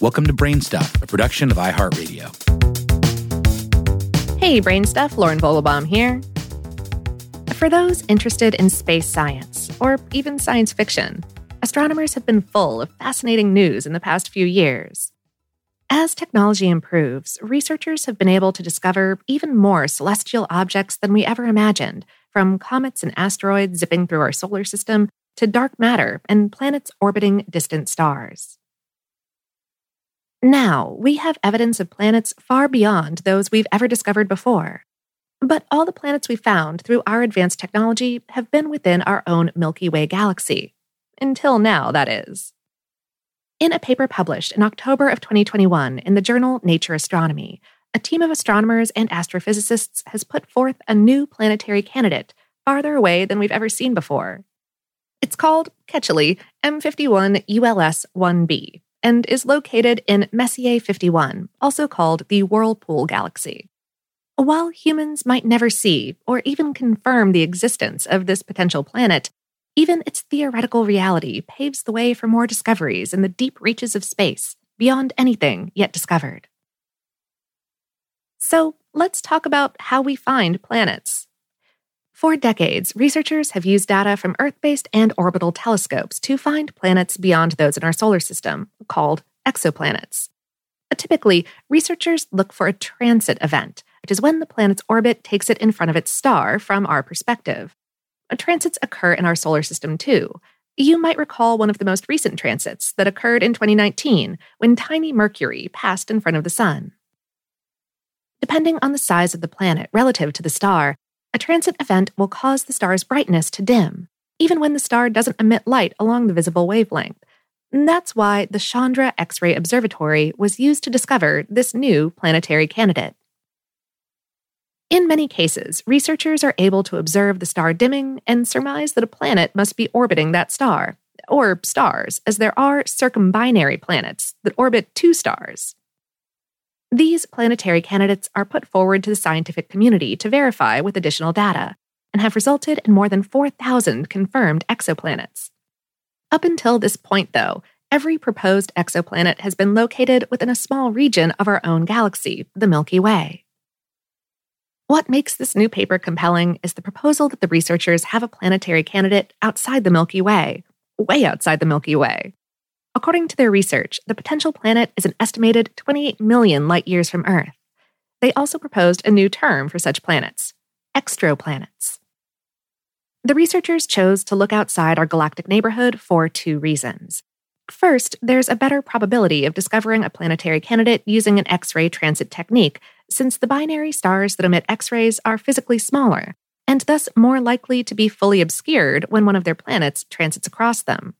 Welcome to Brainstuff, a production of iHeartRadio. Hey, Brainstuff, Lauren Vogelbaum here. For those interested in space science, or even science fiction, astronomers have been full of fascinating news in the past few years. As technology improves, researchers have been able to discover even more celestial objects than we ever imagined, from comets and asteroids zipping through our solar system to dark matter and planets orbiting distant stars. Now, we have evidence of planets far beyond those we've ever discovered before. But all the planets we've found through our advanced technology have been within our own Milky Way galaxy. Until now, that is. In a paper published in October of 2021 in the journal Nature Astronomy, a team of astronomers and astrophysicists has put forth a new planetary candidate farther away than we've ever seen before. It's called Ketchley M51 ULS 1b and is located in Messier 51, also called the Whirlpool Galaxy. While humans might never see or even confirm the existence of this potential planet, even its theoretical reality paves the way for more discoveries in the deep reaches of space beyond anything yet discovered. So, let's talk about how we find planets. For decades, researchers have used data from Earth based and orbital telescopes to find planets beyond those in our solar system, called exoplanets. Typically, researchers look for a transit event, which is when the planet's orbit takes it in front of its star from our perspective. Uh, transits occur in our solar system too. You might recall one of the most recent transits that occurred in 2019 when tiny Mercury passed in front of the Sun. Depending on the size of the planet relative to the star, a transit event will cause the star's brightness to dim, even when the star doesn't emit light along the visible wavelength. And that's why the Chandra X ray Observatory was used to discover this new planetary candidate. In many cases, researchers are able to observe the star dimming and surmise that a planet must be orbiting that star, or stars, as there are circumbinary planets that orbit two stars. These planetary candidates are put forward to the scientific community to verify with additional data and have resulted in more than 4,000 confirmed exoplanets. Up until this point, though, every proposed exoplanet has been located within a small region of our own galaxy, the Milky Way. What makes this new paper compelling is the proposal that the researchers have a planetary candidate outside the Milky Way, way outside the Milky Way. According to their research, the potential planet is an estimated 28 million light years from Earth. They also proposed a new term for such planets extroplanets. The researchers chose to look outside our galactic neighborhood for two reasons. First, there's a better probability of discovering a planetary candidate using an X ray transit technique, since the binary stars that emit X rays are physically smaller, and thus more likely to be fully obscured when one of their planets transits across them.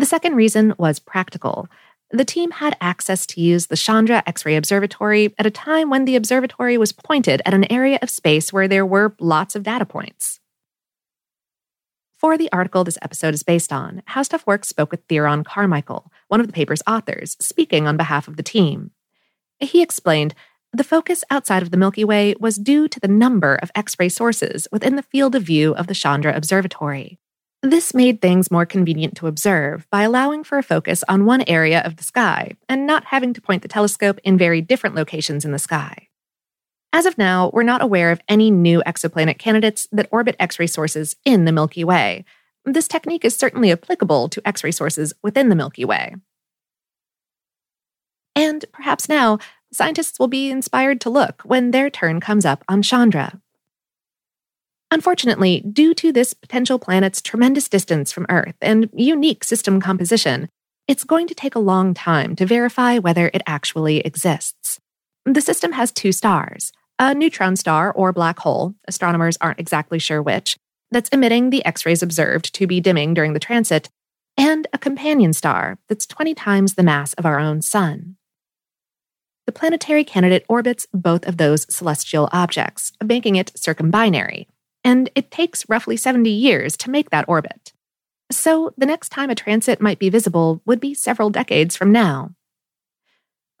The second reason was practical. The team had access to use the Chandra X ray Observatory at a time when the observatory was pointed at an area of space where there were lots of data points. For the article this episode is based on, How Stuff Works spoke with Theron Carmichael, one of the paper's authors, speaking on behalf of the team. He explained the focus outside of the Milky Way was due to the number of X ray sources within the field of view of the Chandra Observatory. This made things more convenient to observe by allowing for a focus on one area of the sky and not having to point the telescope in very different locations in the sky. As of now, we're not aware of any new exoplanet candidates that orbit X ray sources in the Milky Way. This technique is certainly applicable to X ray sources within the Milky Way. And perhaps now, scientists will be inspired to look when their turn comes up on Chandra. Unfortunately, due to this potential planet's tremendous distance from Earth and unique system composition, it's going to take a long time to verify whether it actually exists. The system has two stars a neutron star or black hole, astronomers aren't exactly sure which, that's emitting the X rays observed to be dimming during the transit, and a companion star that's 20 times the mass of our own Sun. The planetary candidate orbits both of those celestial objects, making it circumbinary, and it takes roughly 70 years to make that orbit. So the next time a transit might be visible would be several decades from now.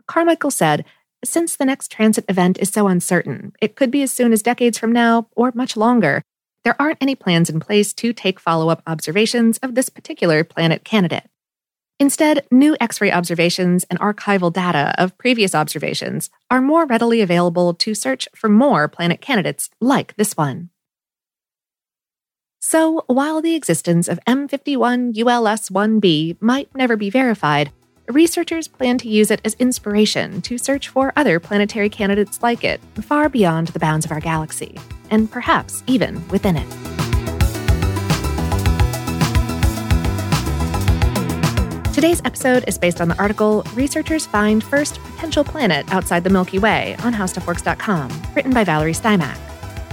Carmichael said since the next transit event is so uncertain, it could be as soon as decades from now or much longer, there aren't any plans in place to take follow up observations of this particular planet candidate. Instead, new X ray observations and archival data of previous observations are more readily available to search for more planet candidates like this one. So, while the existence of M51 ULS 1b might never be verified, researchers plan to use it as inspiration to search for other planetary candidates like it far beyond the bounds of our galaxy, and perhaps even within it. Today's episode is based on the article Researchers Find First Potential Planet Outside the Milky Way on HowStuffWorks.com, written by Valerie Stimac.